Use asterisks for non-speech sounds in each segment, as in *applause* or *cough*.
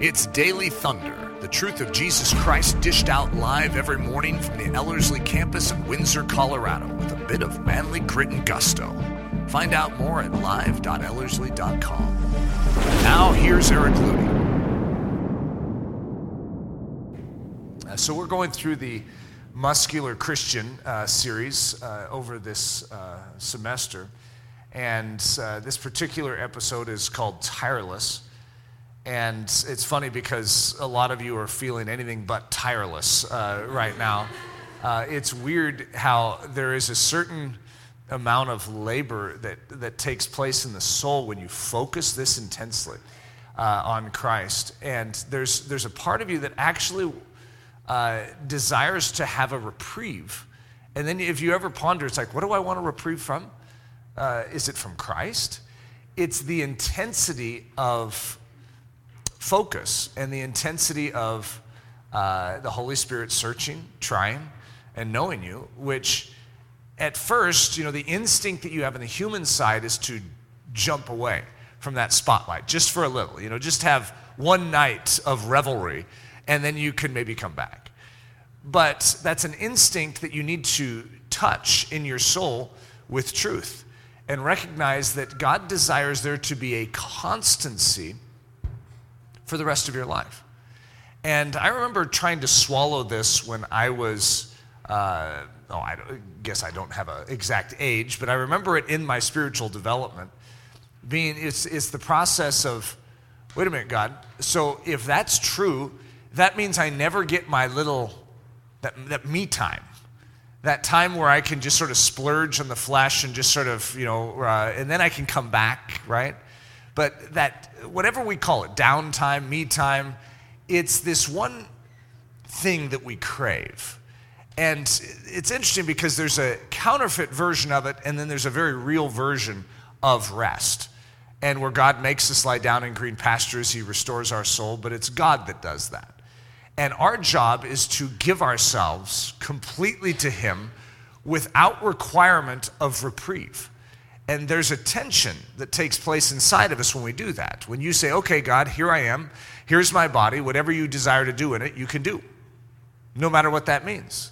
It's Daily Thunder, the truth of Jesus Christ dished out live every morning from the Ellerslie campus in Windsor, Colorado, with a bit of manly grit and gusto. Find out more at live.ellerslie.com. Now, here's Eric Ludy. Uh, so, we're going through the Muscular Christian uh, series uh, over this uh, semester. And uh, this particular episode is called Tireless. And it's funny because a lot of you are feeling anything but tireless uh, right now. Uh, it's weird how there is a certain amount of labor that, that takes place in the soul when you focus this intensely uh, on Christ. And there's, there's a part of you that actually uh, desires to have a reprieve. And then if you ever ponder, it's like, what do I want a reprieve from? Uh, is it from Christ? It's the intensity of focus and the intensity of uh, the Holy Spirit searching, trying, and knowing you, which at first, you know, the instinct that you have on the human side is to jump away from that spotlight just for a little, you know, just have one night of revelry and then you can maybe come back. But that's an instinct that you need to touch in your soul with truth and recognize that God desires there to be a constancy for the rest of your life. And I remember trying to swallow this when I was, uh, oh, I guess I don't have an exact age, but I remember it in my spiritual development being, it's, it's the process of, wait a minute, God, so if that's true, that means I never get my little, that, that me time. That time where I can just sort of splurge on the flesh and just sort of, you know, uh, and then I can come back, right? But that, whatever we call it, downtime, me time, it's this one thing that we crave. And it's interesting because there's a counterfeit version of it, and then there's a very real version of rest. And where God makes us lie down in green pastures, He restores our soul, but it's God that does that. And our job is to give ourselves completely to Him without requirement of reprieve. And there's a tension that takes place inside of us when we do that. When you say, okay, God, here I am, here's my body, whatever you desire to do in it, you can do, no matter what that means.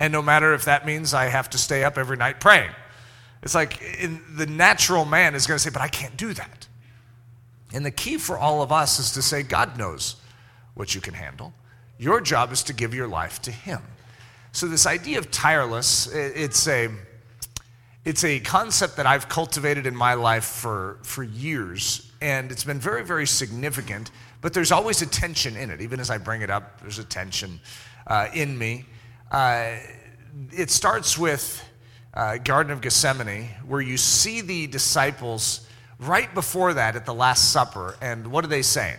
And no matter if that means I have to stay up every night praying. It's like in, the natural man is going to say, but I can't do that. And the key for all of us is to say, God knows what you can handle. Your job is to give your life to Him. So, this idea of tireless, it's a it's a concept that I've cultivated in my life for, for years, and it's been very, very significant, but there's always a tension in it. Even as I bring it up, there's a tension uh, in me. Uh, it starts with uh, Garden of Gethsemane, where you see the disciples right before that at the Last Supper, and what are they saying?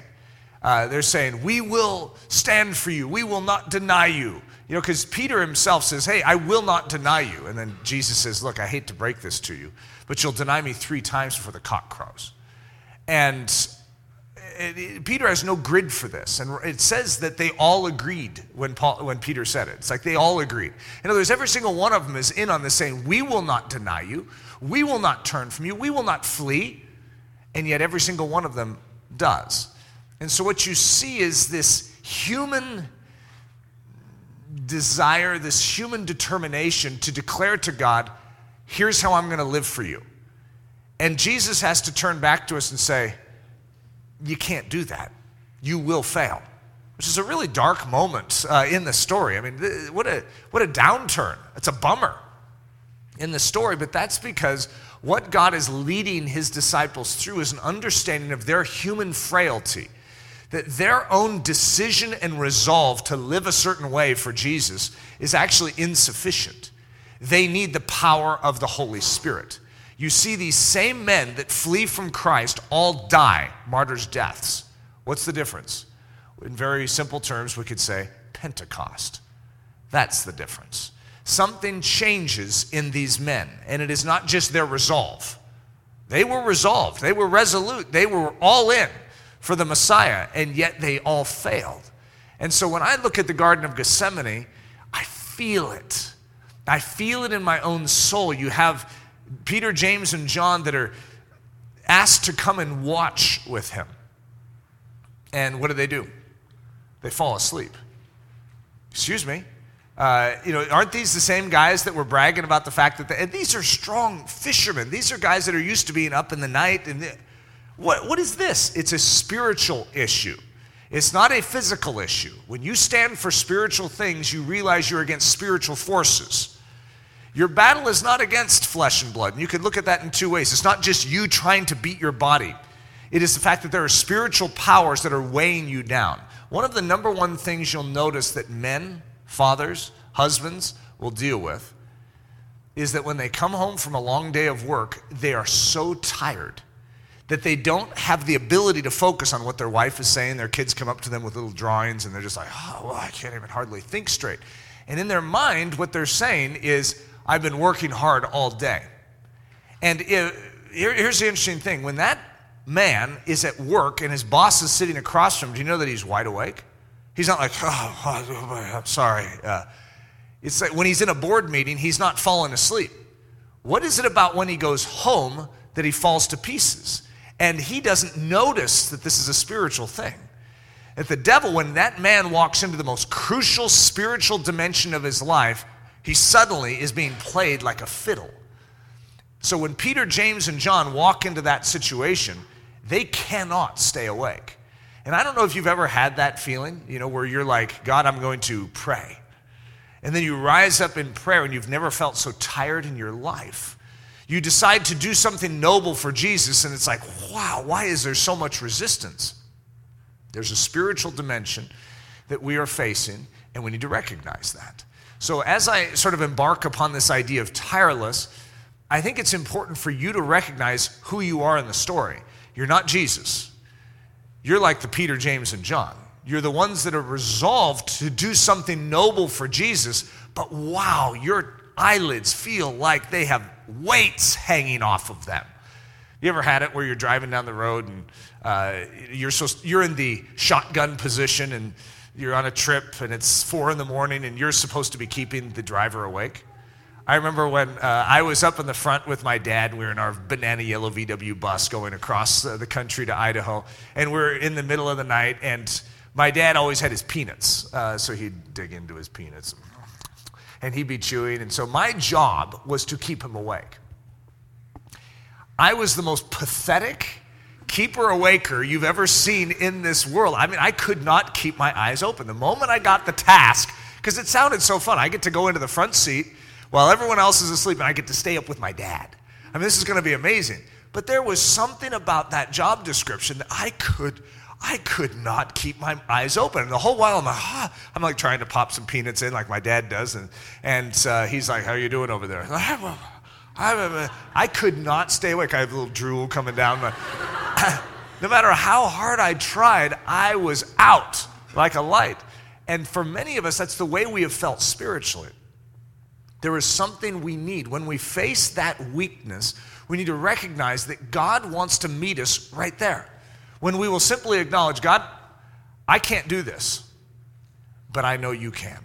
Uh, they're saying, We will stand for you, we will not deny you. You know, because Peter himself says, Hey, I will not deny you. And then Jesus says, Look, I hate to break this to you, but you'll deny me three times before the cock crows. And it, it, Peter has no grid for this. And it says that they all agreed when, Paul, when Peter said it. It's like they all agreed. In other words, every single one of them is in on this saying, We will not deny you. We will not turn from you. We will not flee. And yet every single one of them does. And so what you see is this human desire, this human determination to declare to God, here's how I'm going to live for you. And Jesus has to turn back to us and say, you can't do that. You will fail. Which is a really dark moment uh, in the story. I mean, what a, what a downturn. It's a bummer in the story, but that's because what God is leading his disciples through is an understanding of their human frailty that their own decision and resolve to live a certain way for Jesus is actually insufficient. They need the power of the Holy Spirit. You see, these same men that flee from Christ all die martyrs' deaths. What's the difference? In very simple terms, we could say Pentecost. That's the difference. Something changes in these men, and it is not just their resolve. They were resolved, they were resolute, they were all in for the Messiah, and yet they all failed. And so when I look at the Garden of Gethsemane, I feel it. I feel it in my own soul. You have Peter, James, and John that are asked to come and watch with him. And what do they do? They fall asleep. Excuse me. Uh, you know, aren't these the same guys that were bragging about the fact that they, these are strong fishermen? These are guys that are used to being up in the night. And what, what is this? It's a spiritual issue. It's not a physical issue. When you stand for spiritual things, you realize you're against spiritual forces. Your battle is not against flesh and blood. And you can look at that in two ways. It's not just you trying to beat your body, it is the fact that there are spiritual powers that are weighing you down. One of the number one things you'll notice that men, fathers, husbands will deal with is that when they come home from a long day of work, they are so tired that they don't have the ability to focus on what their wife is saying. Their kids come up to them with little drawings and they're just like, oh, well, I can't even hardly think straight. And in their mind, what they're saying is, I've been working hard all day. And it, here, here's the interesting thing when that man is at work and his boss is sitting across from him, do you know that he's wide awake? He's not like, oh, I'm sorry. Uh, it's like when he's in a board meeting, he's not falling asleep. What is it about when he goes home that he falls to pieces? And he doesn't notice that this is a spiritual thing. That the devil, when that man walks into the most crucial spiritual dimension of his life, he suddenly is being played like a fiddle. So when Peter, James, and John walk into that situation, they cannot stay awake. And I don't know if you've ever had that feeling, you know, where you're like, God, I'm going to pray. And then you rise up in prayer and you've never felt so tired in your life. You decide to do something noble for Jesus, and it's like, wow, why is there so much resistance? There's a spiritual dimension that we are facing, and we need to recognize that. So, as I sort of embark upon this idea of tireless, I think it's important for you to recognize who you are in the story. You're not Jesus, you're like the Peter, James, and John. You're the ones that are resolved to do something noble for Jesus, but wow, your eyelids feel like they have weights hanging off of them. You ever had it where you're driving down the road and uh, you're, so, you're in the shotgun position and you're on a trip and it's four in the morning and you're supposed to be keeping the driver awake? I remember when uh, I was up in the front with my dad. We were in our banana yellow VW bus going across uh, the country to Idaho, and we're in the middle of the night. And my dad always had his peanuts, uh, so he'd dig into his peanuts and he'd be chewing. And so my job was to keep him awake. I was the most pathetic keeper awaker you've ever seen in this world. I mean, I could not keep my eyes open. The moment I got the task, because it sounded so fun, I get to go into the front seat while everyone else is asleep and I get to stay up with my dad. I mean, this is going to be amazing. But there was something about that job description that I could I could not keep my eyes open. And the whole while I'm like, ah, I'm like trying to pop some peanuts in like my dad does. And, and uh, he's like, how are you doing over there? I, *laughs* I, I could not stay awake. I have a little drool coming down. *laughs* No matter how hard I tried, I was out like a light. And for many of us, that's the way we have felt spiritually. There is something we need. When we face that weakness, we need to recognize that God wants to meet us right there when we will simply acknowledge, God, I can't do this, but I know you can.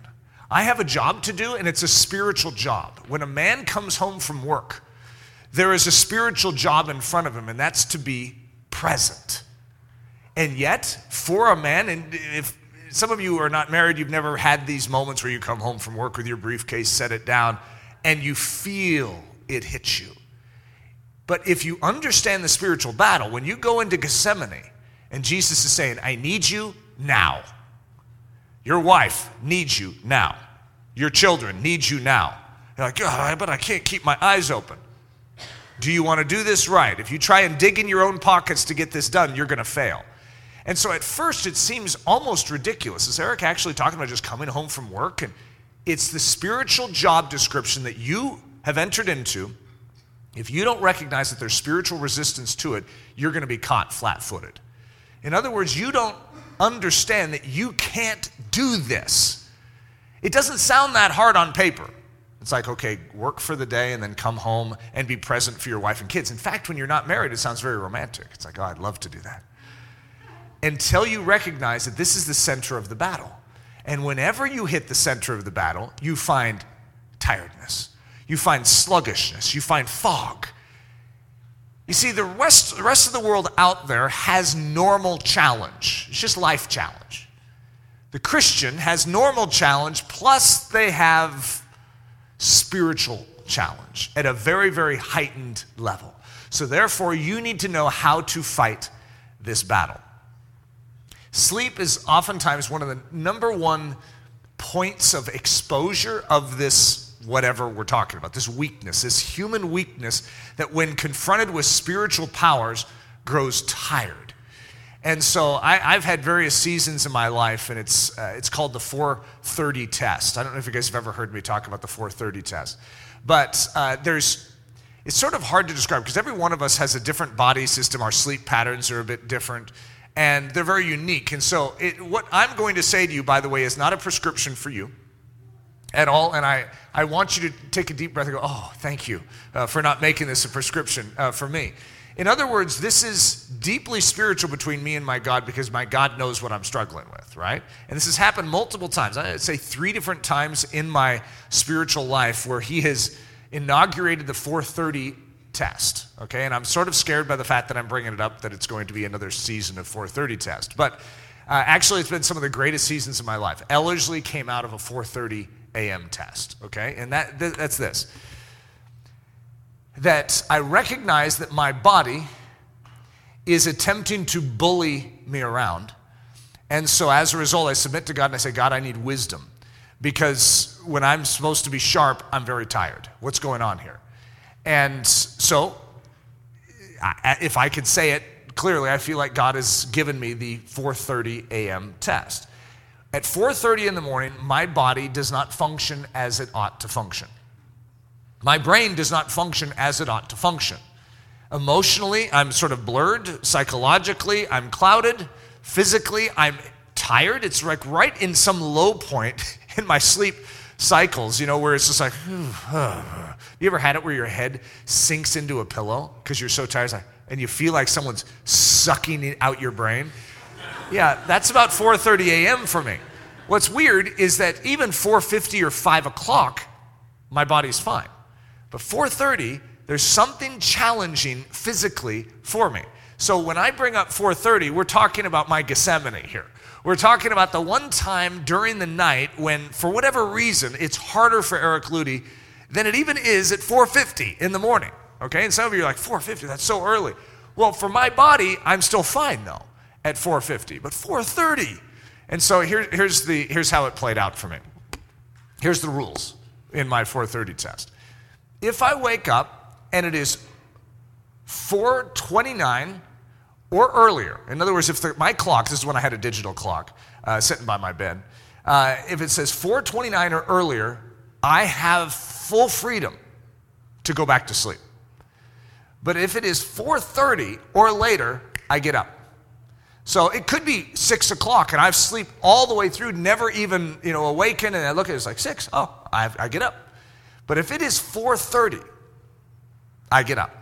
I have a job to do, and it's a spiritual job. When a man comes home from work, there is a spiritual job in front of him, and that's to be present. And yet, for a man, and if some of you are not married, you've never had these moments where you come home from work with your briefcase, set it down, and you feel it hit you. But if you understand the spiritual battle, when you go into Gethsemane and Jesus is saying, I need you now. Your wife needs you now. Your children need you now. You're like, oh, but I can't keep my eyes open. Do you want to do this right? If you try and dig in your own pockets to get this done, you're going to fail. And so at first it seems almost ridiculous. Is Eric actually talking about just coming home from work? And it's the spiritual job description that you have entered into if you don't recognize that there's spiritual resistance to it, you're going to be caught flat footed. In other words, you don't understand that you can't do this. It doesn't sound that hard on paper. It's like, okay, work for the day and then come home and be present for your wife and kids. In fact, when you're not married, it sounds very romantic. It's like, oh, I'd love to do that. Until you recognize that this is the center of the battle. And whenever you hit the center of the battle, you find tiredness you find sluggishness, you find fog. You see, the rest, the rest of the world out there has normal challenge. It's just life challenge. The Christian has normal challenge, plus they have spiritual challenge at a very, very heightened level. So, therefore, you need to know how to fight this battle. Sleep is oftentimes one of the number one points of exposure of this whatever we're talking about, this weakness, this human weakness that when confronted with spiritual powers grows tired. And so I, have had various seasons in my life, and it's, uh, it's called the 430 test. I don't know if you guys have ever heard me talk about the 430 test, but uh, there's, it's sort of hard to describe because every one of us has a different body system. Our sleep patterns are a bit different and they're very unique. And so, it, what I'm going to say to you, by the way, is not a prescription for you at all. And I, I want you to take a deep breath and go, oh, thank you uh, for not making this a prescription uh, for me. In other words, this is deeply spiritual between me and my God because my God knows what I'm struggling with, right? And this has happened multiple times. I'd say three different times in my spiritual life where He has inaugurated the 430 test, okay? And I'm sort of scared by the fact that I'm bringing it up that it's going to be another season of 430 test. But uh, actually, it's been some of the greatest seasons of my life. Ellerslie came out of a 430 a.m. test, okay? And that, th- that's this that I recognize that my body is attempting to bully me around. And so as a result, I submit to God and I say, God, I need wisdom. Because when I'm supposed to be sharp, I'm very tired. What's going on here? And so, if I could say it clearly, I feel like God has given me the 4:30 a.m. test. At 4:30 in the morning, my body does not function as it ought to function. My brain does not function as it ought to function. Emotionally, I'm sort of blurred. Psychologically, I'm clouded. Physically, I'm tired. It's like right in some low point *laughs* in my sleep cycles, you know, where it's just like, *sighs* you ever had it where your head sinks into a pillow because you're so tired and you feel like someone's sucking out your brain? Yeah, that's about 4:30 a.m. for me. What's weird is that even 4:50 or 5 o'clock, my body's fine. But 4:30, there's something challenging physically for me. So when I bring up 4:30, we're talking about my Gethsemane here. We're talking about the one time during the night when, for whatever reason, it's harder for Eric Ludy than it even is at 4:50 in the morning. Okay, and some of you are like 4:50, that's so early. Well, for my body, I'm still fine though at 4:50, but 4:30. And so here, here's the here's how it played out for me. Here's the rules in my 4:30 test. If I wake up and it is 4:29 or earlier. In other words, if the, my clock, this is when I had a digital clock uh, sitting by my bed, uh, if it says 429 or earlier, I have full freedom to go back to sleep. But if it is 4:30 or later, I get up. So it could be six o'clock, and I've sleep all the way through, never even you know awaken, and I look at it, it's like six. Oh, I, I get up. But if it is 4:30, I get up.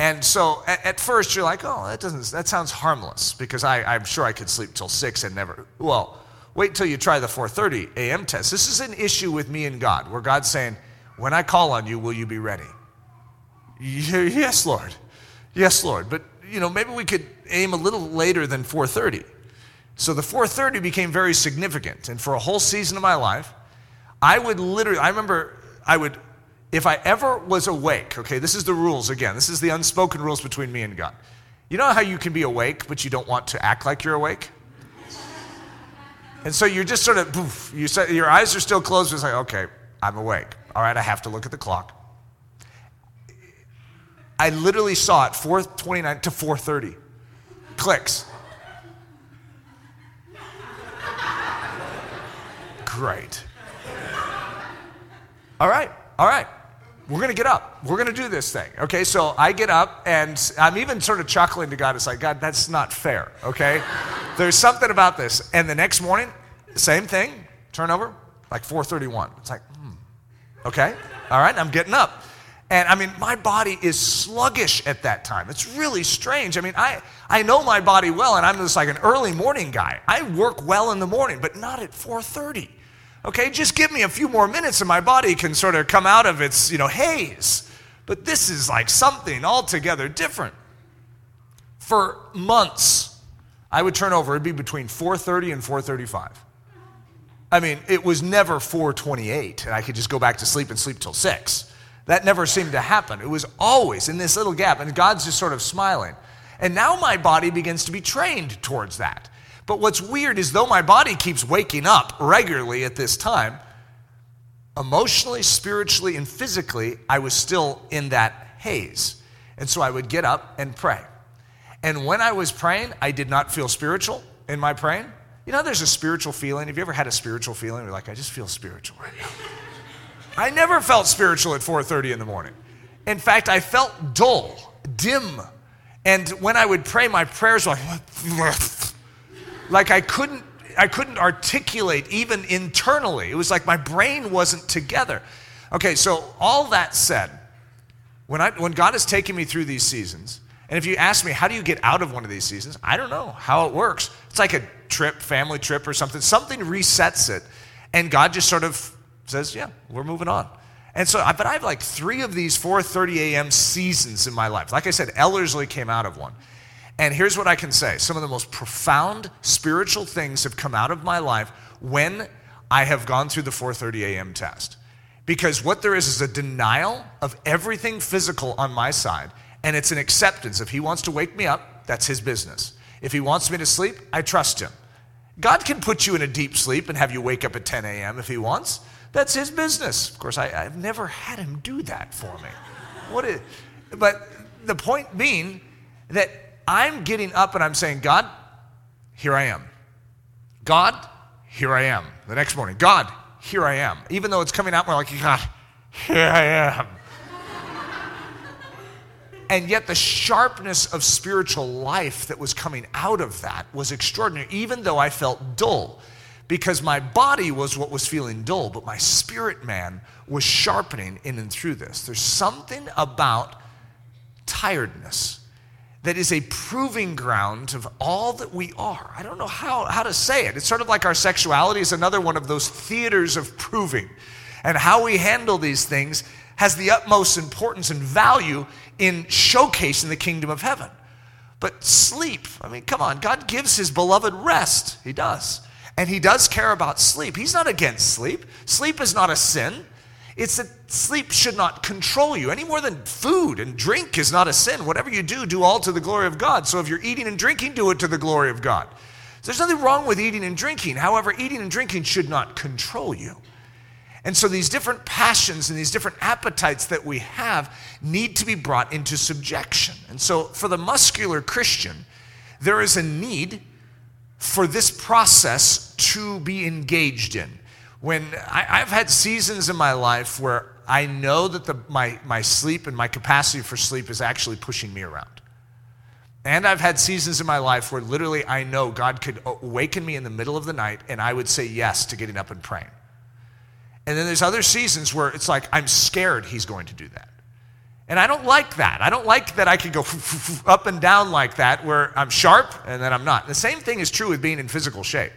And so at, at, first you're like, oh, that doesn't that sounds harmless because I, I'm sure I could sleep till six and never. Well, wait till you try the 4:30 a.m. test. This is an issue with me and God, where God's saying, when I call on you, will you be ready? *laughs* Yes, Lord. Yes, Lord. But you know, maybe we could aim a little later than 4:30. So the 4:30 became very significant, and for a whole season of my life, I would literally. I remember I would if I ever was awake, okay, this is the rules again. This is the unspoken rules between me and God. You know how you can be awake, but you don't want to act like you're awake? And so you're just sort of, poof, you say, your eyes are still closed. It's like, okay, I'm awake. All right, I have to look at the clock. I literally saw it 429 to 430. Clicks. Great. All right, all right we're going to get up. We're going to do this thing. Okay, so I get up and I'm even sort of chuckling to God. It's like, God, that's not fair. Okay, there's something about this. And the next morning, same thing, turnover, like 431. It's like, hmm, okay, all right, I'm getting up. And I mean, my body is sluggish at that time. It's really strange. I mean, I, I know my body well, and I'm just like an early morning guy. I work well in the morning, but not at 430. Okay, just give me a few more minutes and my body can sort of come out of its, you know, haze. but this is like something altogether different. For months, I would turn over, it'd be between 4:30 and 4:35. I mean, it was never 4:28 and I could just go back to sleep and sleep till 6. That never seemed to happen. It was always in this little gap and God's just sort of smiling. And now my body begins to be trained towards that. But what's weird is though my body keeps waking up regularly at this time, emotionally, spiritually, and physically, I was still in that haze. And so I would get up and pray. And when I was praying, I did not feel spiritual in my praying. You know, there's a spiritual feeling. Have you ever had a spiritual feeling? You're like, I just feel spiritual right now. *laughs* I never felt spiritual at 4:30 in the morning. In fact, I felt dull, dim. And when I would pray, my prayers were like, *laughs* like I couldn't I couldn't articulate even internally. It was like my brain wasn't together. Okay, so all that said, when, I, when God has taken me through these seasons, and if you ask me, how do you get out of one of these seasons? I don't know how it works. It's like a trip, family trip or something. Something resets it, and God just sort of says, yeah, we're moving on. And so, but I have like three of these 4:30 a.m. seasons in my life. Like I said, Ellerslie came out of one. And here's what I can say some of the most profound spiritual things have come out of my life when I have gone through the 4:30 a.m. test. Because what there is is a denial of everything physical on my side, and it's an acceptance. If he wants to wake me up, that's his business. If he wants me to sleep, I trust him. God can put you in a deep sleep and have you wake up at 10 a.m. if he wants. That's his business. Of course, I, have never had him do that for me. What is, but the point being that I'm getting up and I'm saying, God, here I am. God, here I am. The next morning, God, here I am. Even though it's coming out more like, God, here I am. and yet, the sharpness of spiritual life that was coming out of that was extraordinary, even though I felt dull. Because my body was what was feeling dull, but my spirit man was sharpening in and through this. There's something about tiredness that is a proving ground of all that we are. I don't know how, how to say it. It's sort of like our sexuality is another one of those theaters of proving. And how we handle these things has the utmost importance and value in showcasing the kingdom of heaven. But sleep, I mean, come on, God gives his beloved rest. He does. And he does care about sleep. He's not against sleep. Sleep is not a sin. It's that sleep should not control you any more than food and drink is not a sin. Whatever you do, do all to the glory of God. So if you're eating and drinking, do it to the glory of God. So there's nothing wrong with eating and drinking. However, eating and drinking should not control you. And so these different passions and these different appetites that we have need to be brought into subjection. And so for the muscular Christian, there is a need for this process to be engaged in when I, have had seasons in my life where I know that the, my, my sleep and my capacity for sleep is actually pushing me around. And I've had seasons in my life where literally I know God could awaken me in the middle of the night and I would say yes to getting up and praying. And then there's other seasons where it's like I'm scared he's going to do that. And I don't like that. I don't like that I can go *laughs* up and down like that where I'm sharp and then I'm not. The same thing is true with being in physical shape.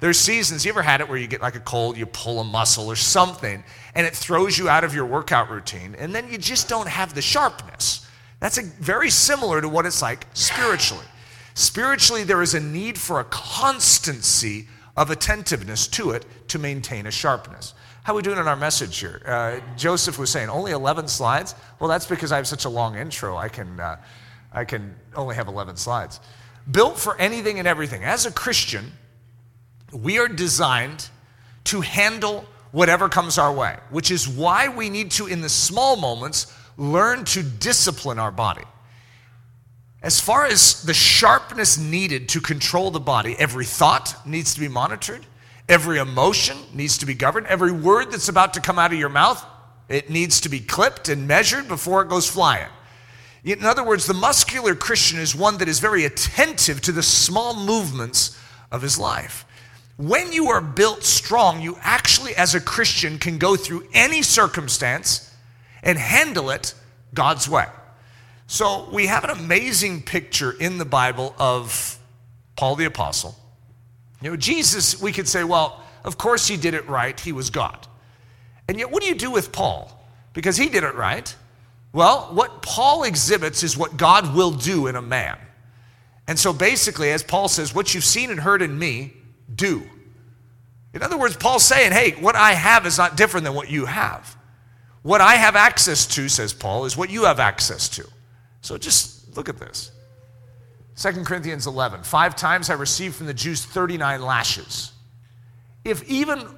There's seasons, you ever had it where you get like a cold, you pull a muscle or something, and it throws you out of your workout routine, and then you just don't have the sharpness. That's a, very similar to what it's like spiritually. Spiritually, there is a need for a constancy of attentiveness to it to maintain a sharpness. How are we doing in our message here? Uh, Joseph was saying only 11 slides. Well, that's because I have such a long intro. I can, uh, I can only have 11 slides. Built for anything and everything. As a Christian, we are designed to handle whatever comes our way, which is why we need to, in the small moments, learn to discipline our body. As far as the sharpness needed to control the body, every thought needs to be monitored, every emotion needs to be governed, every word that's about to come out of your mouth, it needs to be clipped and measured before it goes flying. In other words, the muscular Christian is one that is very attentive to the small movements of his life. When you are built strong, you actually, as a Christian, can go through any circumstance and handle it God's way. So we have an amazing picture in the Bible of Paul the Apostle. You know, Jesus, we could say, well, of course he did it right, he was God. And yet, what do you do with Paul? Because he did it right. Well, what Paul exhibits is what God will do in a man. And so basically, as Paul says, what you've seen and heard in me, do. In other words, Paul's saying, hey, what I have is not different than what you have. What I have access to, says Paul, is what you have access to. So just look at this. 2 Corinthians 11. Five times I received from the Jews 39 lashes. If even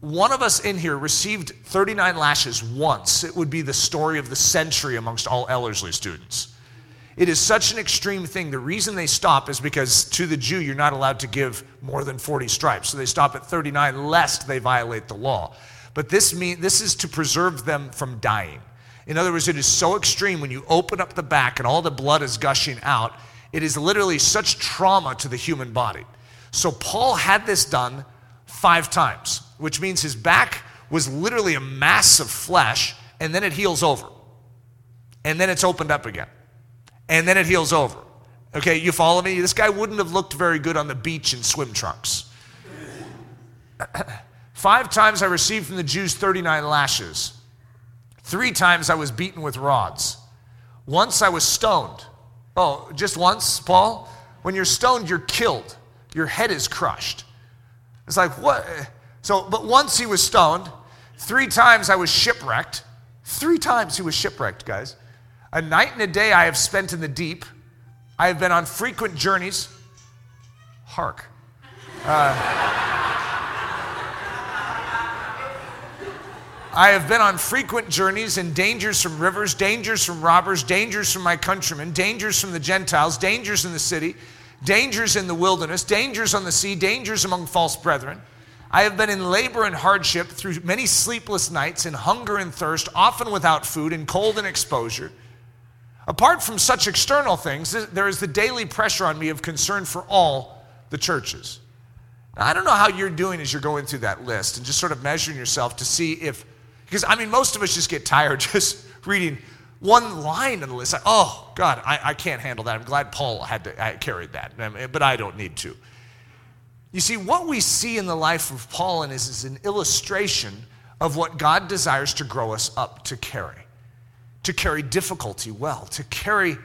one of us in here received 39 lashes once, it would be the story of the century amongst all Ellerslie students. It is such an extreme thing. The reason they stop is because to the Jew, you're not allowed to give more than 40 stripes. So they stop at 39 lest they violate the law. But this, mean, this is to preserve them from dying. In other words, it is so extreme when you open up the back and all the blood is gushing out. It is literally such trauma to the human body. So Paul had this done five times, which means his back was literally a mass of flesh, and then it heals over. And then it's opened up again. And then it heals over. Okay, you follow me? This guy wouldn't have looked very good on the beach in swim trunks. *clears throat* Five times I received from the Jews 39 lashes. Three times I was beaten with rods. Once I was stoned. Oh, just once, Paul? When you're stoned, you're killed. Your head is crushed. It's like, what? So, but once he was stoned, three times I was shipwrecked. Three times he was shipwrecked, guys. A night and a day I have spent in the deep. I have been on frequent journeys. Hark. Uh, I have been on frequent journeys and dangers from rivers, dangers from robbers, dangers from my countrymen, dangers from the Gentiles, dangers in the city dangers in the wilderness, dangers on the sea, dangers among false brethren. I have been in labor and hardship through many sleepless nights, in hunger and thirst, often without food, in cold and exposure. Apart from such external things, there is the daily pressure on me of concern for all the churches. Now, I don't know how you're doing as you're going through that list and just sort of measuring yourself to see if, because I mean, most of us just get tired *laughs* just reading one line in the list. Like, oh, God, I, I can't handle that. I'm glad Paul had to I carried that, but I don't need to. You see, what we see in the life of Paul is, is an illustration of what God desires to grow us up to carry. To carry difficulty well, to carry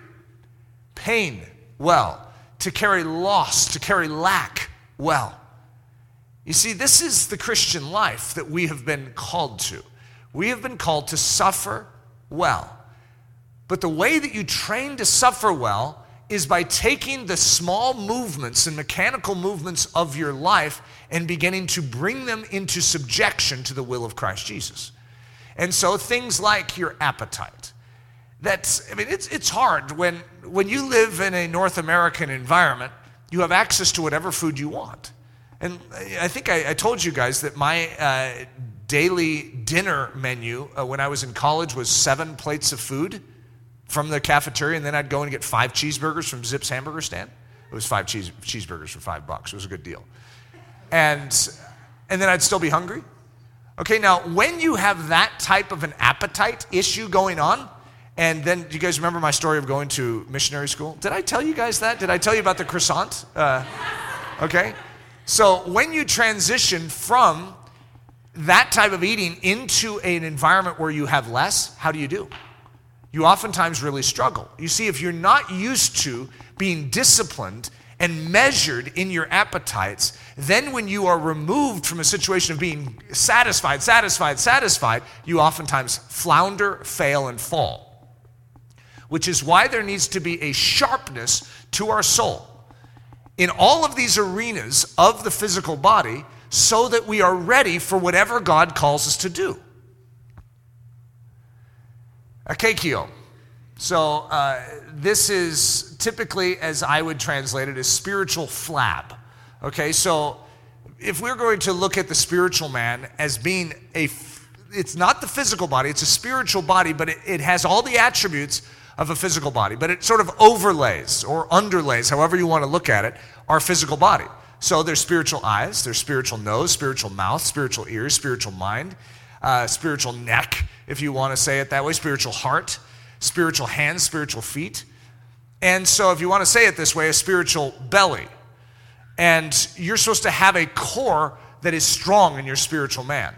pain well, to carry loss, to carry lack well. You see, this is the Christian life that we have been called to. We have been called to suffer well. But the way that you train to suffer well is by taking the small movements and mechanical movements of your life and beginning to bring them into subjection to the will of Christ Jesus. And so things like your appetite. That's, I mean, it's, it's hard when, when you live in a North American environment, you have access to whatever food you want. And I think I, I told you guys that my uh, daily dinner menu uh, when I was in college was seven plates of food from the cafeteria, and then I'd go and get five cheeseburgers from Zip's hamburger stand. It was five cheese, cheeseburgers for five bucks. It was a good deal. And, and then I'd still be hungry. Okay, now when you have that type of an appetite issue going on, and then do you guys remember my story of going to missionary school? Did I tell you guys that? Did I tell you about the croissant? Uh, okay, so when you transition from that type of eating into an environment where you have less, how do you do? you oftentimes really struggle. You see, if you're not used to being disciplined and measured in your appetites, then when you are removed from a situation of being satisfied, satisfied, satisfied, you oftentimes flounder, fail, and fall. Which is why there needs to be a sharpness to our soul in all of these arenas of the physical body so that we are ready for whatever God calls us to do. Akakio. So uh, this is typically, as I would translate it, a spiritual flab. Okay, so if we're going to look at the spiritual man as being a, it's not the physical body, it's a spiritual body, but it, it has all the attributes of a physical body, but it sort of overlays or underlays, however you want to look at it, our physical body. So there's spiritual eyes, there's spiritual nose, spiritual mouth, spiritual ears, spiritual mind, uh, spiritual neck, if you want to say it that way, spiritual heart, spiritual hands, spiritual feet. And so, if you want to say it this way, a spiritual belly. And you're supposed to have a core that is strong in your spiritual man.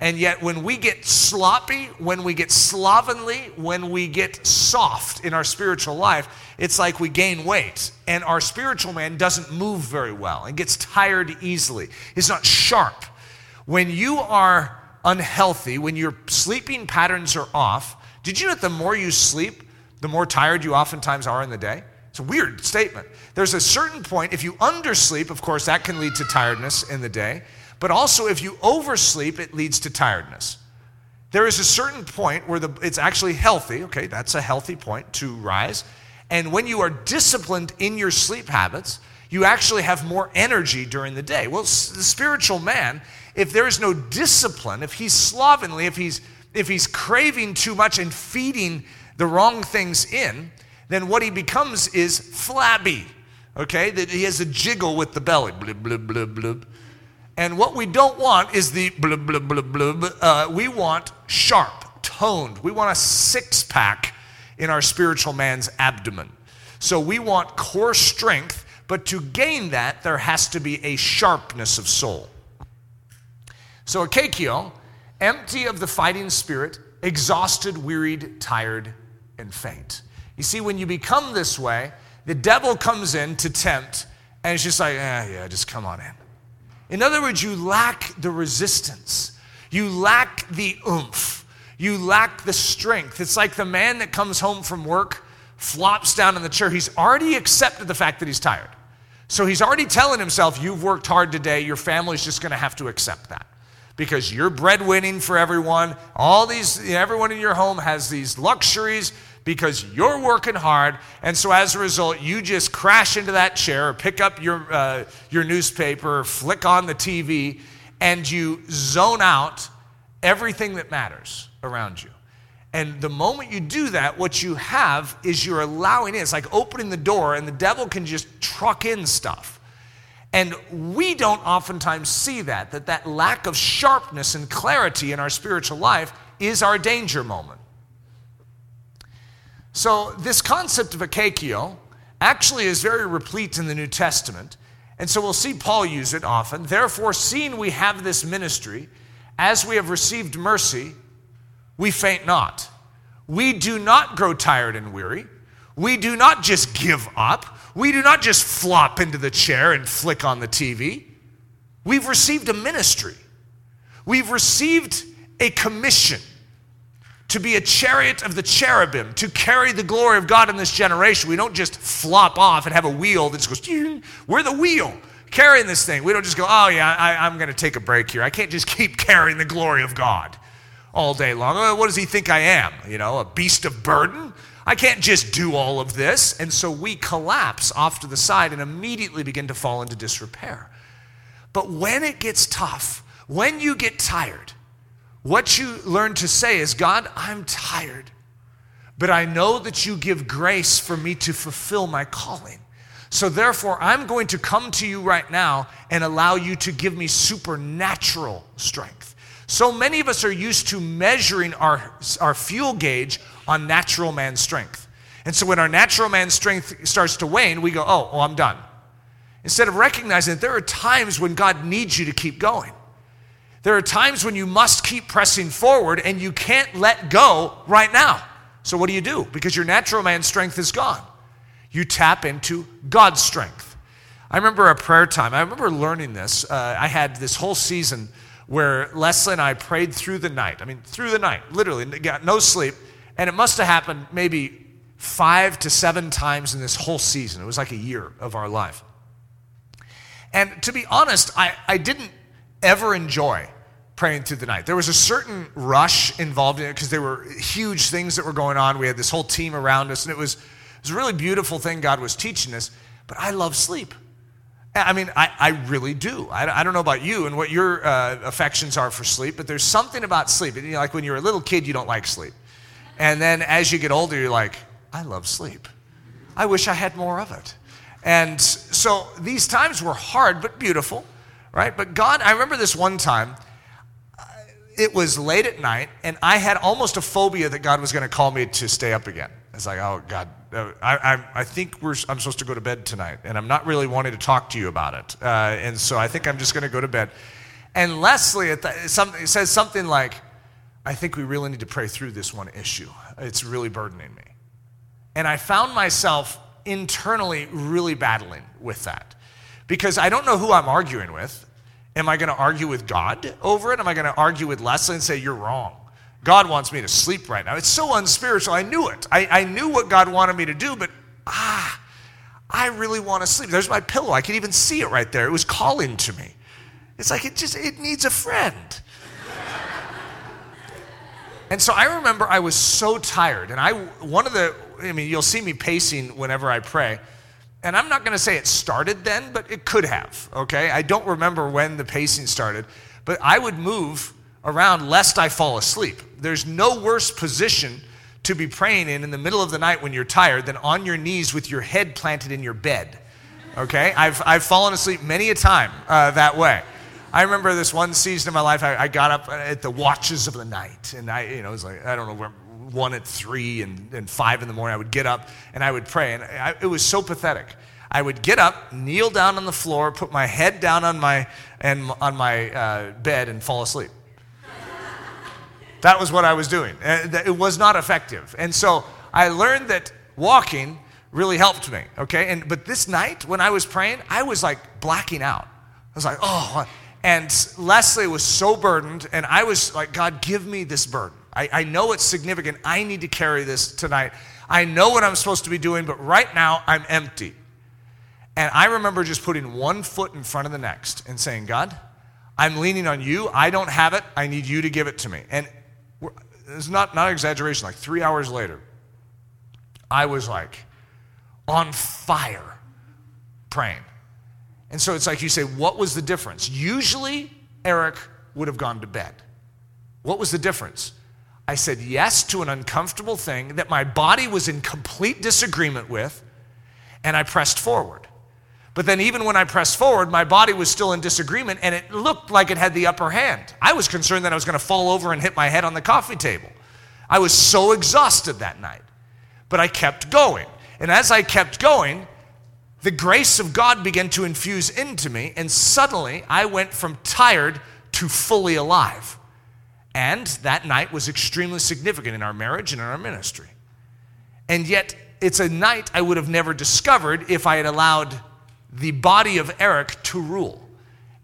And yet, when we get sloppy, when we get slovenly, when we get soft in our spiritual life, it's like we gain weight. And our spiritual man doesn't move very well and gets tired easily. He's not sharp. When you are unhealthy, when your sleeping patterns are off, did you know that the more you sleep, the more tired you oftentimes are in the day? It's a weird statement. There's a certain point, if you undersleep, of course, that can lead to tiredness in the day. But also, if you oversleep, it leads to tiredness. There is a certain point where the, it's actually healthy, okay, that's a healthy point to rise. And when you are disciplined in your sleep habits, you actually have more energy during the day. Well, the spiritual man, if there is no discipline, if he's slovenly, if he's, if he's craving too much and feeding the wrong things in, then what he becomes is flabby, okay? That he has a jiggle with the belly, blub, blub, blub, blub. And what we don't want is the blub, blub, blub, blub. Uh, we want sharp, toned. We want a six pack in our spiritual man's abdomen. So we want core strength, but to gain that, there has to be a sharpness of soul. So Akakio, empty of the fighting spirit, exhausted, wearied, tired, and faint. You see, when you become this way, the devil comes in to tempt, and it's just like, eh, yeah, just come on in. In other words, you lack the resistance, you lack the oomph, you lack the strength. It's like the man that comes home from work, flops down in the chair. He's already accepted the fact that he's tired. So he's already telling himself, You've worked hard today, your family's just going to have to accept that. Because you're breadwinning for everyone. All these, everyone in your home has these luxuries because you're working hard. And so as a result, you just crash into that chair or pick up your, uh, your newspaper, flick on the TV, and you zone out everything that matters around you. And the moment you do that, what you have is you're allowing in. It's like opening the door, and the devil can just truck in stuff. And we don't oftentimes see that, that that lack of sharpness and clarity in our spiritual life is our danger moment. So, this concept of akakio actually is very replete in the New Testament. And so we'll see Paul use it often. Therefore, seeing we have this ministry, as we have received mercy, we faint not. We do not grow tired and weary. We do not just give up. We do not just flop into the chair and flick on the TV. We've received a ministry. We've received a commission to be a chariot of the cherubim, to carry the glory of God in this generation. We don't just flop off and have a wheel that just goes, we're the wheel carrying this thing. We don't just go, oh, yeah, I, am going to take a break here. I can't just keep *laughs* carrying the glory of God all day long. Oh, what does he think I am? You know, a beast of burden? I can't just do all of this. And so we collapse off to the side and immediately begin to fall into disrepair. But when it gets tough, when you get tired, what you learn to say is, God, I'm tired, but I know that you give grace for me to fulfill my calling. So therefore, I'm going to come to you right now and allow you to give me supernatural strength. So many of us are used to measuring our, our fuel gauge on natural man's strength. And so when our natural man's strength starts to wane, we go, oh, oh, I'm done. Instead of recognizing that there are times when God needs you to keep going. There are times when you must keep pressing forward and you can't let go right now. So, what do you do? Because your natural man's strength is gone. You tap into God's strength. I remember a prayer time. I remember learning this. Uh, I had this whole season where Leslie and I prayed through the night. I mean, through the night, literally, got no sleep. And it must have happened maybe five to seven times in this whole season. It was like a year of our life. And to be honest, I, I didn't ever enjoy praying through the night. There was a certain rush involved in it because there were huge things that were going on. We had this whole team around us, and it was, it was a really beautiful thing God was teaching us. But I love sleep. I mean, I, I really do. I, I don't know about you and what your uh, affections are for sleep, but there's something about sleep. You know, like when you're a little kid, you don't like sleep. And then as you get older, you're like, I love sleep. I wish I had more of it. And so these times were hard but beautiful right? But God, I remember this one time, it was late at night, and I had almost a phobia that God was going to call me to stay up again. It's like, oh, God, uh, I, I, I think we're, I'm supposed to go to bed tonight, and I'm not really wanting to talk to you about it. Uh, and so I think I'm just going to go to bed. And Leslie the, some, says something like, I think we really need to pray through this one issue. It's really burdening me. And I found myself internally really battling with that because I don't know who I'm arguing with. Am I going to argue with God over it? Am I going to argue with Leslie and say, You're wrong? God wants me to sleep right now. It's so unspiritual. I knew it. I, I knew what God wanted me to do, but ah, I really want to sleep. There's my pillow. I can even see it right there. It was calling to me. It's like it just it needs a friend. And so I remember I was so tired, and I one of the I mean you'll see me pacing whenever I pray. And I'm not going to say it started then, but it could have, okay? I don't remember when the pacing started, but I would move around lest I fall asleep. There's no worse position to be praying in in the middle of the night when you're tired than on your knees with your head planted in your bed. Okay? I've, I've fallen asleep many a time uh, that way. I remember this one season of my life, I, I, got up at the watches of the night. And I, you know, it was like, I don't know, one at three and, and five in the morning. I would get up and I would pray. And I, it was so pathetic. I would get up, kneel down on the floor, put my head down on my, and, on my uh, bed, and fall asleep. *laughs* That was what I was doing. It was not effective. And so I learned that walking really helped me, okay? And, but this night, when I was praying, I was like blacking out. I was like, oh. And Leslie was so burdened, and I was like, God, give me this burden. I, I know it's significant. I need to carry this tonight. I know what I'm supposed to be doing, but right now I'm empty. And I remember just putting one foot in front of the next and saying, God, I'm leaning on you. I don't have it. I need you to give it to me. And it's not, not exaggeration, like three hours later, I was like on fire praying. And so it's like you say, what was the difference? Usually, Eric would have gone to bed. What was the difference? I said yes to an uncomfortable thing that my body was in complete disagreement with, and I pressed forward. But then, even when I pressed forward, my body was still in disagreement and it looked like it had the upper hand. I was concerned that I was going to fall over and hit my head on the coffee table. I was so exhausted that night. But I kept going. And as I kept going, the grace of God began to infuse into me, and suddenly I went from tired to fully alive. And that night was extremely significant in our marriage and in our ministry. And yet, it's a night I would have never discovered if I had allowed the body of Eric to rule.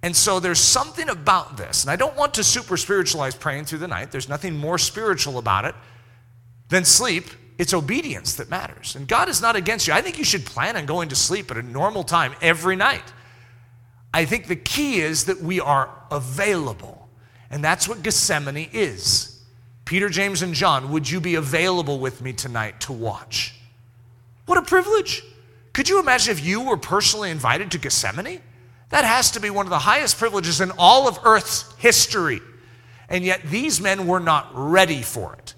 And so there's something about this, and I don't want to super spiritualize praying through the night. There's nothing more spiritual about it than sleep. It's obedience that matters. And God is not against you. I think you should plan on going to sleep at a normal time every night. I think the key is that we are available. And that's what Gethsemane is. Peter, James, and John, would you be available with me tonight to watch? What a privilege. Could you imagine if you were personally invited to Gethsemane? That has to be one of the highest privileges in all of Earth's history. And yet these men were not ready for it.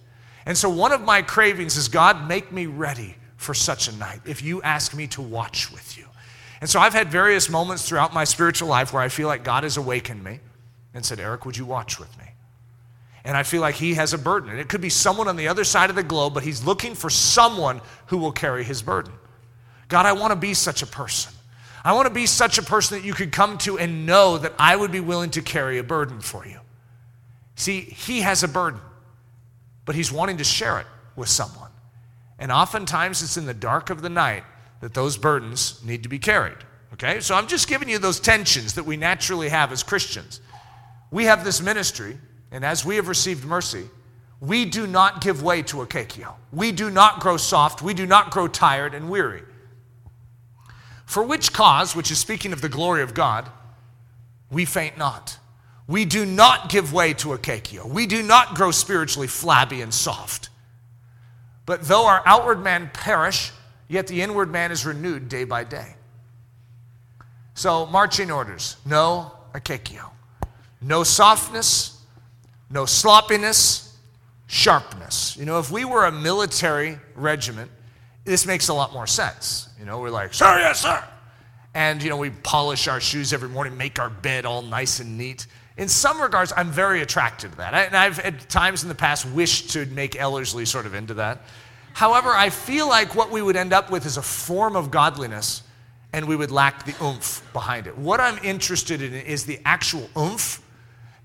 And so one of my cravings is God, make me ready for such a night if you ask me to watch with you. And so I've had various moments throughout my spiritual life where I feel like God has awakened me and said, Eric, would you watch with me? And I feel like he has a burden. And it could be someone on the other side of the globe, but he's looking for someone who will carry his burden. God, I want to be such a person. I want to be such a person that you could come to and know that I would be willing to carry a burden for you. See, he has a burden, but he's wanting to share it with someone. And oftentimes it's in the dark of the night that those burdens need to be carried. Okay? So I'm just giving you those tensions that we naturally have as Christians. We have this ministry, and as we have received mercy, we do not give way to a kekio. We do not grow soft. We do not grow tired and weary. For which cause, which is speaking of the glory of God, we faint not. We do not give way to a kekio. We do not grow spiritually flabby and soft. But though our outward man perish, yet the inward man is renewed day by day. So, marching orders no akekio, no softness, no sloppiness, sharpness. You know, if we were a military regiment, this makes a lot more sense. You know, we're like, sir, yes, sir. And, you know, we polish our shoes every morning, make our bed all nice and neat. In some regards, I'm very attracted to that. I, and I've at times in the past wished to make Ellerslie sort of into that. However, I feel like what we would end up with is a form of godliness and we would lack the oomph behind it. What I'm interested in is the actual oomph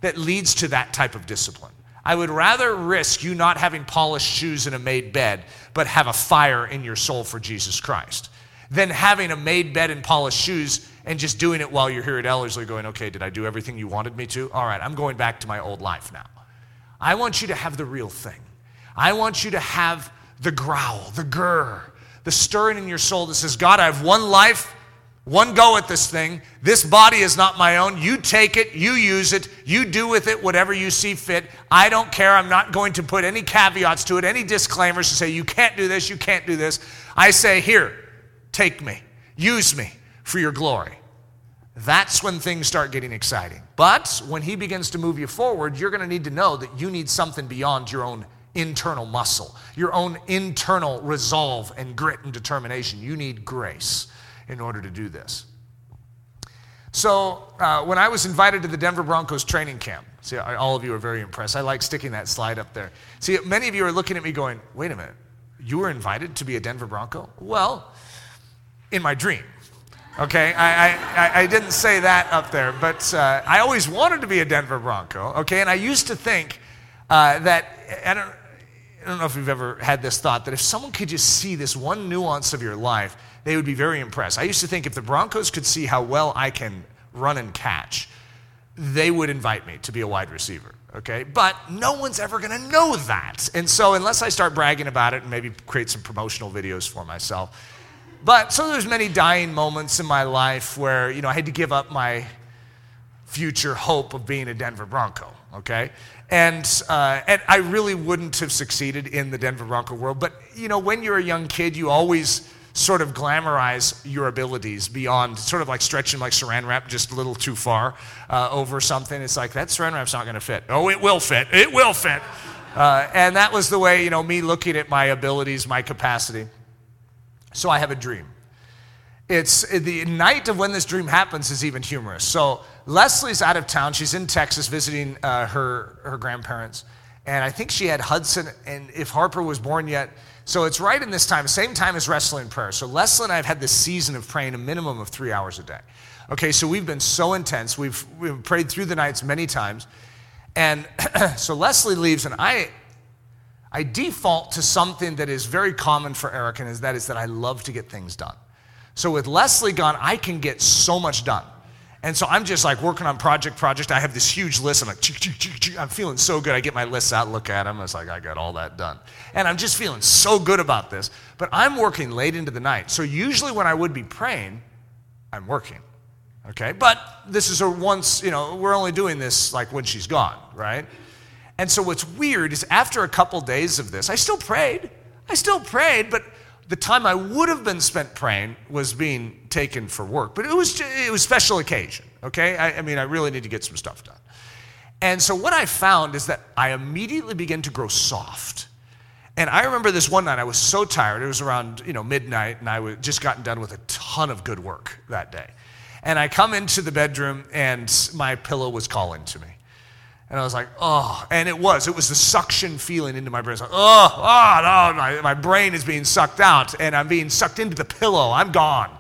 that leads to that type of discipline. I would rather risk you not having polished shoes and a made bed, but have a fire in your soul for Jesus Christ, than having a made bed and polished shoes and just doing it while you're here at Ellerslie going, okay, did I do everything you wanted me to? All right, I'm going back to my old life now. I want you to have the real thing. I want you to have the growl, the grr, the stirring in your soul that says, God, I have one life, one go at this thing. This body is not my own. You take it, you use it, you do with it whatever you see fit. I don't care. I'm not going to put any caveats to it, any disclaimers to say, you can't do this, you can't do this. I say, here, take me, use me for your glory. That's when things start getting exciting. But when he begins to move you forward, you're going to need to know that you need something beyond your own internal muscle, your own internal resolve and grit and determination. You need grace in order to do this. So, uh, when I was invited to the Denver Broncos training camp, see, all of you are very impressed. I like sticking that slide up there. See, many of you are looking at me going, wait a minute, you were invited to be a Denver Bronco? Well, in my dream. Okay, I, I, I didn't say that up there, but uh, I always wanted to be a Denver Bronco. Okay, and I used to think uh, that, I don't, I don't know if you've ever had this thought, that if someone could just see this one nuance of your life, they would be very impressed. I used to think if the Broncos could see how well I can run and catch, they would invite me to be a wide receiver. Okay, but no one's ever going to know that. And so, unless I start bragging about it and maybe create some promotional videos for myself, but so there's many dying moments in my life where you know I had to give up my future hope of being a Denver Bronco. Okay, and uh, and I really wouldn't have succeeded in the Denver Bronco world. But you know, when you're a young kid, you always sort of glamorize your abilities beyond sort of like stretching like saran wrap just a little too far uh, over something. It's like that saran wrap's not going to fit. Oh, it will fit. It will fit. Uh, and that was the way, you know, me looking at my abilities, my capacity. So I have a dream. It's the night of when this dream happens is even humorous. So Leslie's out of town. She's in Texas visiting uh, her, her grandparents. And I think she had Hudson, and if Harper was born yet, so it's right in this time, same time as wrestling prayer. So Leslie and I have had this season of praying a minimum of three hours a day. Okay, so we've been so intense. We've, we've prayed through the nights many times. And *clears throat* so Leslie leaves, and I, I default to something that is very common for Eric, and that is that I love to get things done. So with Leslie gone, I can get so much done. And so I'm just like working on project, project. I have this huge list. I'm like, I'm feeling so good. I get my lists out, look at them. It's like, I got all that done. And I'm just feeling so good about this. But I'm working late into the night. So usually when I would be praying, I'm working. Okay? But this is a once, you know, we're only doing this like when she's gone, right? And so what's weird is after a couple days of this, I still prayed. I still prayed, but the time I would have been spent praying was being taken for work. But it was, it was special occasion, okay? I, I mean, I really need to get some stuff done. And so what I found is that I immediately began to grow soft. And I remember this one night, I was so tired. It was around, you know, midnight, and I had just gotten done with a ton of good work that day. And I come into the bedroom, and my pillow was calling to me. And I was like, oh, and it was. It was the suction feeling into my brain. Like, oh, oh, no, my, my brain is being sucked out, and I'm being sucked into the pillow. I'm gone.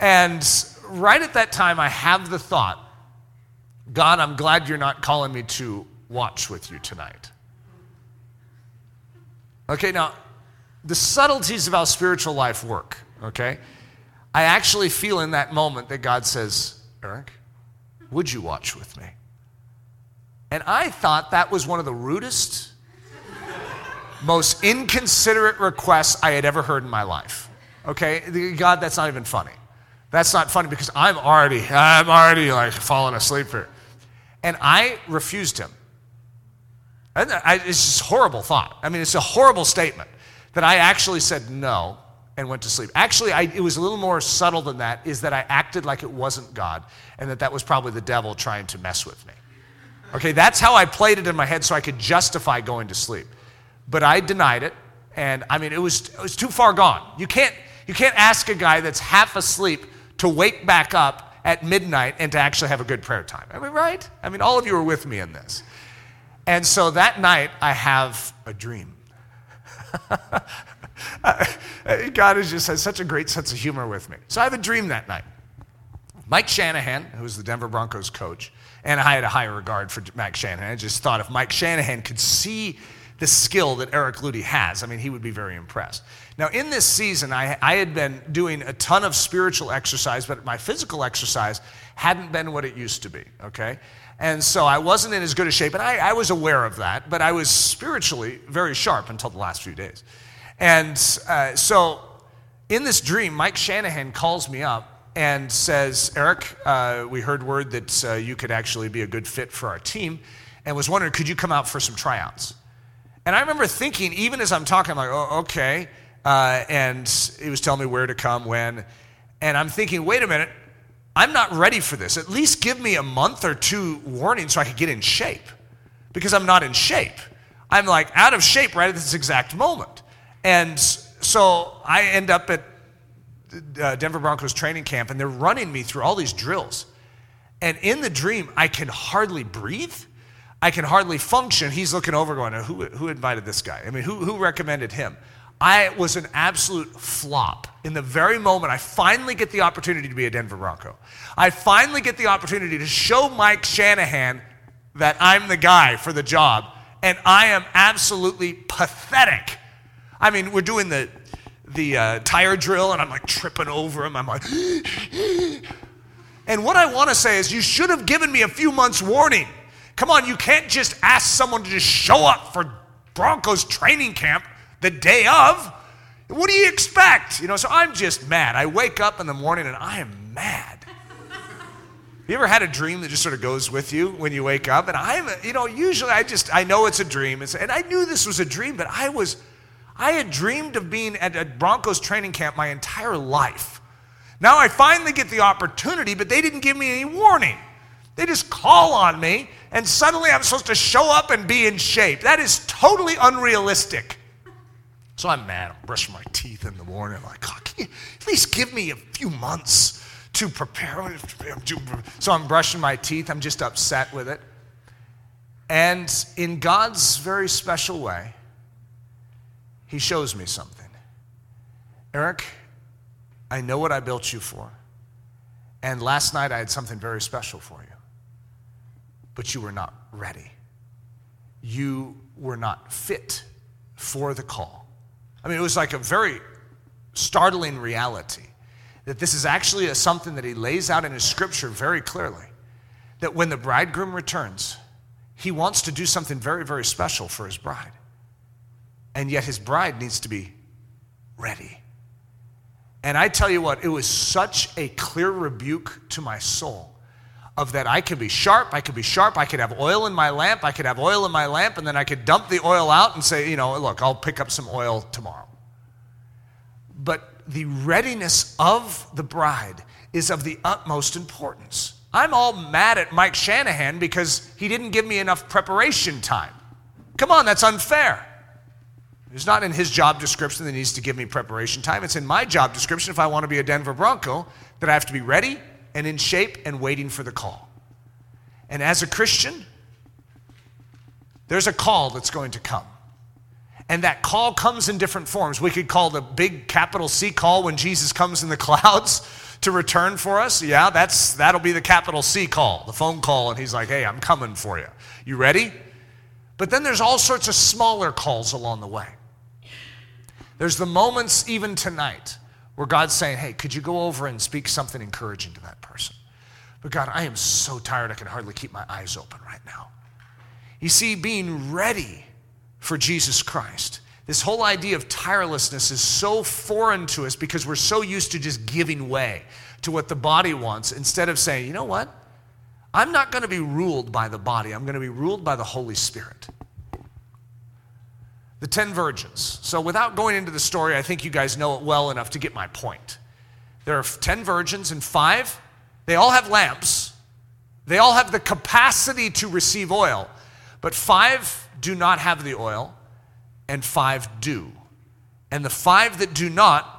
And right at that time, I have the thought, God, I'm glad you're not calling me to watch with you tonight. Okay, now, the subtleties of how spiritual life work, okay? I actually feel in that moment that God says, Eric, would you watch with me? And I thought that was one of the rudest, most inconsiderate requests I had ever heard in my life. Okay? God, that's not even funny. That's not funny because I'm already, I'm already like falling asleep here. And I refused him. And I, it's just a horrible thought. I mean, it's a horrible statement that I actually said no and went to sleep. Actually, I, it was a little more subtle than that, is that I acted like it wasn't God and that that was probably the devil trying to mess with me. Okay, that's how I played it in my head so I could justify going to sleep. But I denied it, and I mean, it was, it was too far gone. You can't, you can't ask a guy that's half asleep to wake back up at midnight and to actually have a good prayer time. Am I mean, right? I mean, all of you are with me in this. And so that night, I have a dream. *laughs* God has just has such a great sense of humor with me. So I have a dream that night. Mike Shanahan, who's the Denver Broncos coach, And I had a higher regard for Mike Shanahan. I just thought if Mike Shanahan could see the skill that Eric Ludy has, I mean, he would be very impressed. Now, in this season, I, I had been doing a ton of spiritual exercise, but my physical exercise hadn't been what it used to be, okay? And so I wasn't in as good a shape, and I, I was aware of that, but I was spiritually very sharp until the last few days. And uh, so in this dream, Mike Shanahan calls me up and says, Eric, uh, we heard word that uh, you could actually be a good fit for our team, and was wondering, could you come out for some tryouts? And I remember thinking, even as I'm talking, I'm like, oh, okay. Uh, and he was telling me where to come, when. And I'm thinking, wait a minute, I'm not ready for this. At least give me a month or two warning so I could get in shape. Because I'm not in shape. I'm like out of shape right at this exact moment. And so I end up at uh, Denver Broncos training camp and they're running me through all these drills. And in the dream, I can hardly breathe. I can hardly function. He's looking over going, who, who invited this guy? I mean, who, who recommended him? I was an absolute flop. In the very moment I finally get the opportunity to be a Denver Bronco, I finally get the opportunity to show Mike Shanahan that I'm the guy for the job, and I am absolutely pathetic. I mean, we're doing the, the uh, tire drill, and I'm like tripping over him. I'm like, *gasps* and what I want to say is, you should have given me a few months' warning. Come on, you can't just ask someone to just show up for Broncos training camp the day of. What do you expect? You know, so I'm just mad. I wake up in the morning and I am mad. *laughs* You ever had a dream that just sort of goes with you when you wake up? And I'm, you know, usually I just, I know it's a dream. And I knew this was a dream, but I was, I had dreamed of being at a Broncos training camp my entire life. Now I finally get the opportunity, but they didn't give me any warning. They just call on me, and suddenly I'm supposed to show up and be in shape. That is totally unrealistic. So I'm mad. I'm brushing my teeth in the morning. I'm like, God, can you at least give me a few months to prepare? So I'm brushing my teeth. I'm just upset with it. And in God's very special way, He shows me something. Eric, I know what I built you for. And last night I had something very special for you. But you were not ready. You were not fit for the call. I mean, it was like a very startling reality that this is actually a, something that he lays out in his scripture very clearly. That when the bridegroom returns, he wants to do something very, very special for his bride. And yet his bride needs to be ready. And I tell you what, it was such a clear rebuke to my soul of that I could be sharp, I could be sharp, I could have oil in my lamp, I could have oil in my lamp, and then I could dump the oil out and say, you know, look, I'll pick up some oil tomorrow. But the readiness of the bride is of the utmost importance. I'm all mad at Mike Shanahan because he didn't give me enough preparation time. Come on, that's unfair. It's not in his job description that he needs to give me preparation time. It's in my job description if I want to be a Denver Bronco that I have to be ready, and in shape and waiting for the call. And as a Christian, there's a call that's going to come. And that call comes in different forms. We could call the big capital C call when Jesus comes in the *laughs* clouds to return for us. Yeah, that's that'll be the capital C call, the phone call and he's like, "Hey, I'm coming for you. You ready?" But then there's all sorts of smaller calls along the way. There's the moments even tonight where God's saying, hey, could you go over and speak something encouraging to that person? But God, I am so tired, I can hardly keep my eyes open right now. You see, being ready for Jesus Christ, this whole idea of tirelessness is so foreign to us because we're so used to just giving way to what the body wants instead of saying, you know what? I'm not going to be ruled by the body, I'm going to be ruled by the Holy Spirit the 10 virgins. So, without going into the story, I think you guys know it well enough to get my point. There are 10 virgins, and five, they all have lamps. They all have the capacity to receive oil, but five do not have the oil, and five do. And the five that do not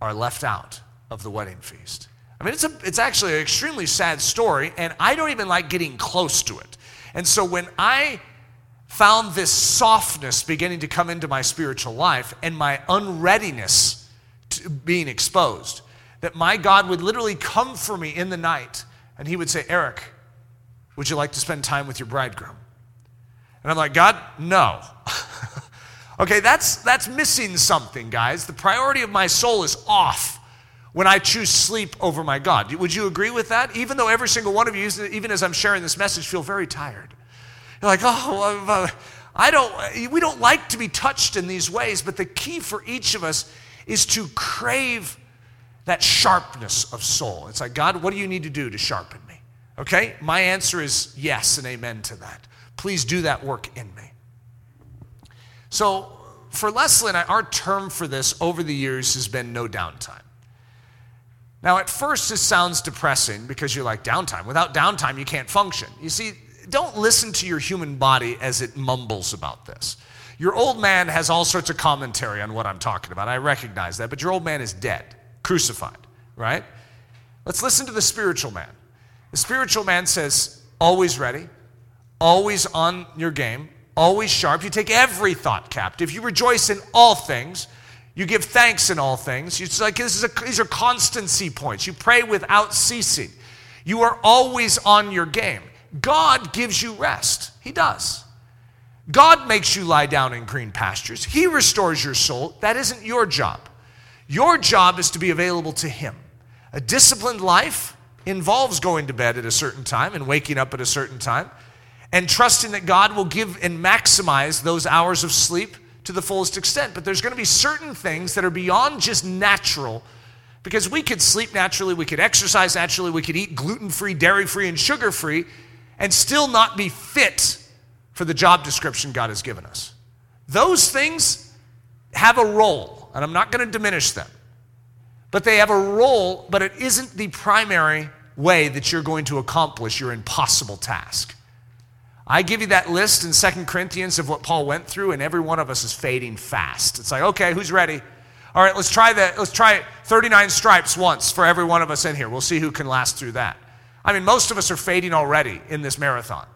are left out of the wedding feast. I mean, it's, a, it's actually an extremely sad story, and I don't even like getting close to it. And so when I found this softness beginning to come into my spiritual life and my unreadiness to being exposed. That my God would literally come for me in the night and he would say, Eric, Would you like to spend time with your bridegroom? And I'm like, God, no. *laughs* okay, that's, that's missing something, guys. The priority of my soul is off when I choose sleep over my God. Would you agree with that? Even though every single one of you, even as I'm sharing this message, feel very tired. You're like, oh, I don't, we don't like to be touched in these ways, but the key for each of us is to crave that sharpness of soul. It's like, God, what do you need to do to sharpen me? Okay? My answer is yes and amen to that. Please do that work in me. So, for Leslie and I, our term for this over the years has been no downtime. Now, at first, this sounds depressing because you're like, downtime. Without downtime, you can't function. You see, don't listen to your human body as it mumbles about this. Your old man has all sorts of commentary on what I'm talking about. I recognize that, but your old man is dead, crucified, right? Let's listen to the spiritual man. The spiritual man says, always ready, always on your game, always sharp. You take every thought captive. You rejoice in all things. You give thanks in all things. It's like this is a, these are constancy points. You pray without ceasing. You are always on your game. God gives you rest. He does. God makes you lie down in green pastures. He restores your soul. That isn't your job. Your job is to be available to Him. A disciplined life involves going to bed at a certain time and waking up at a certain time and trusting that God will give and maximize those hours of sleep to the fullest extent. But there's going to be certain things that are beyond just natural because we could sleep naturally, we could exercise naturally, we could eat gluten free, dairy free, and sugar free and still not be fit for the job description God has given us. Those things have a role, and I'm not going to diminish them, but they have a role, but it isn't the primary way that you're going to accomplish your impossible task. I give you that list in Second Corinthians of what Paul went through, and every one of us is fading fast. It's like, okay, who's ready? All right, let's try that. Let's try 39 stripes once for every one of us in here. We'll see who can last through that. I mean, most of us are fading already in this marathon.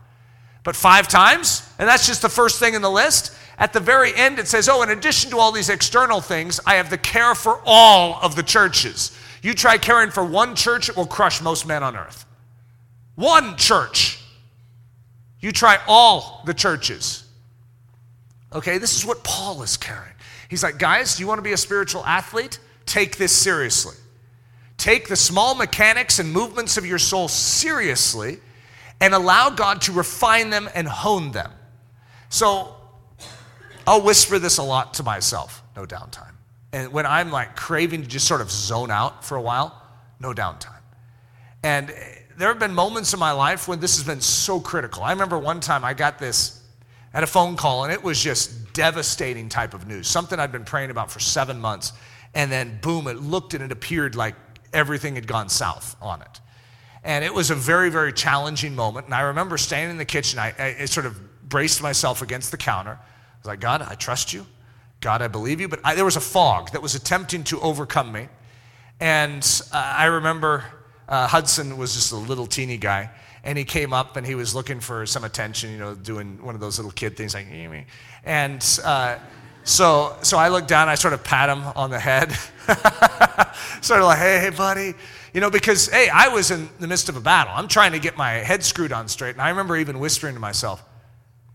But five times, and that's just the first thing in the list. At the very end, it says, Oh, in addition to all these external things, I have the care for all of the churches. You try caring for one church, it will crush most men on earth. One church. You try all the churches. Okay, this is what Paul is carrying. He's like, Guys, do you want to be a spiritual athlete? Take this seriously. Take the small mechanics and movements of your soul seriously and allow God to refine them and hone them. So I'll whisper this a lot to myself no downtime. And when I'm like craving to just sort of zone out for a while, no downtime. And there have been moments in my life when this has been so critical. I remember one time I got this at a phone call, and it was just devastating type of news, something I'd been praying about for seven months. And then, boom, it looked and it appeared like everything had gone south on it. And it was a very, very challenging moment. And I remember standing in the kitchen, I, I sort of braced myself against the counter. I was like, God, I trust you. God, I believe you. But I, there was a fog that was attempting to overcome me. And uh, I remember uh, Hudson was just a little teeny guy. And he came up and he was looking for some attention, you know, doing one of those little kid things like, me. and uh, so, so I look down, I sort of pat him on the head, *laughs* sort of like, hey, hey, buddy. You know, because, hey, I was in the midst of a battle. I'm trying to get my head screwed on straight. And I remember even whispering to myself,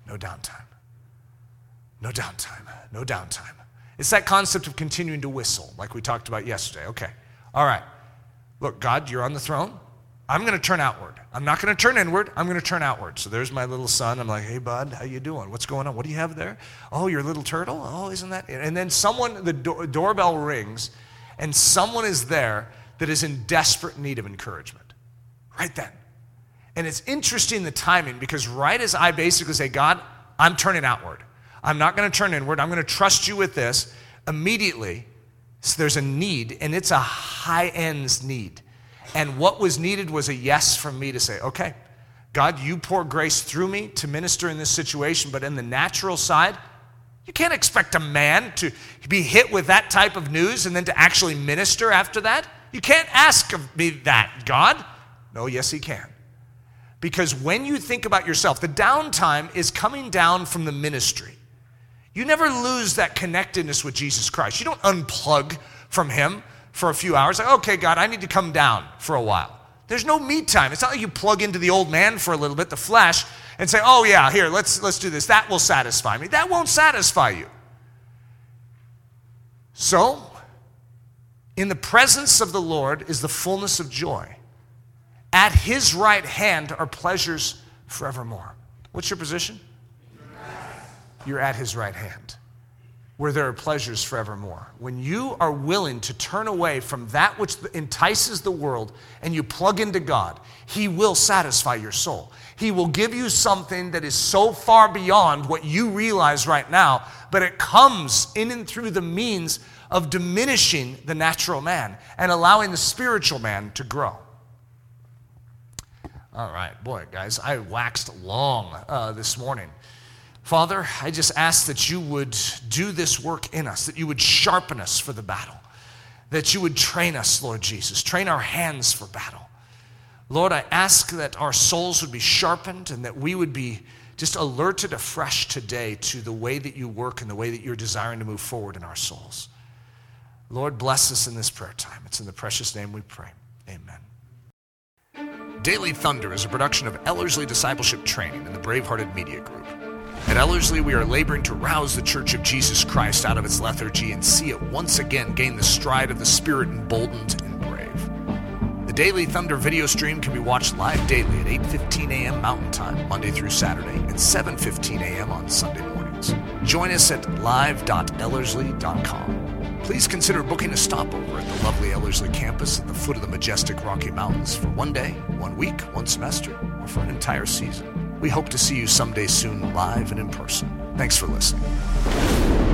no downtime. No downtime. No downtime. It's that concept of continuing to whistle, like we talked about yesterday. Okay. All right. Look, God, you're on the throne. I'm going to turn outward. I'm not going to turn inward. I'm going to turn outward. So there's my little son. I'm like, hey, bud, how you doing? What's going on? What do you have there? Oh, your little turtle? Oh, isn't that? And then someone, the do- doorbell rings, and someone is there that is in desperate need of encouragement. Right then. And it's interesting the timing because right as I basically say, God, I'm turning outward. I'm not going to turn inward. I'm going to trust you with this. Immediately, so there's a need, and it's a high ends need and what was needed was a yes from me to say, okay, God, you pour grace through me to minister in this situation, but in the natural side, you can't expect a man to be hit with that type of news and then to actually minister after that. You can't ask of me that, God. No, yes, He can. Because when you think about yourself, the downtime is coming down from the ministry. You never lose that connectedness with Jesus Christ. You don't unplug from Him for a few hours. Like, okay, God, I need to come down for a while. There's no me time. It's not like you plug into the old man for a little bit, the flesh, and say, oh, yeah, here, let's, let's do this. That will satisfy me. That won't satisfy you. So, in the presence of the Lord is the fullness of joy. At his right hand are pleasures forevermore. What's your position? You're at his right hand where there are pleasures forevermore. When you are willing to turn away from that which entices the world and you plug into God, He will satisfy your soul. He will give you something that is so far beyond what you realize right now, but it comes in and through the means of diminishing the natural man and allowing the spiritual man to grow. All right, boy, guys, I waxed long uh, this morning. Father, I just ask that you would do this work in us, that you would sharpen us for the battle, that you would train us, Lord Jesus, train our hands for battle. Lord, I ask that our souls would be sharpened and that we would be just alerted afresh today to the way that you work and the way that you're desiring to move forward in our souls. Lord, bless us in this prayer time. It's in the precious name we pray. Amen. Daily Thunder is a production of Ellerslie Discipleship Training and the Bravehearted Media Group. At Ellerslie, we are laboring to rouse the Church of Jesus Christ out of its lethargy and see it once again gain the stride of the Spirit emboldened and brave. The Daily Thunder video stream can be watched live daily at 8:15 a.m. Mountain Time, Monday through Saturday, and 7:15 a.m. on Sunday mornings. Join us at live.ellerslie.com. Please consider booking a stopover at the lovely Ellerslie campus at the foot of the majestic Rocky Mountains for one day, one week, one semester, or for an entire season. We hope to see you someday soon, live and in person. Thanks for listening.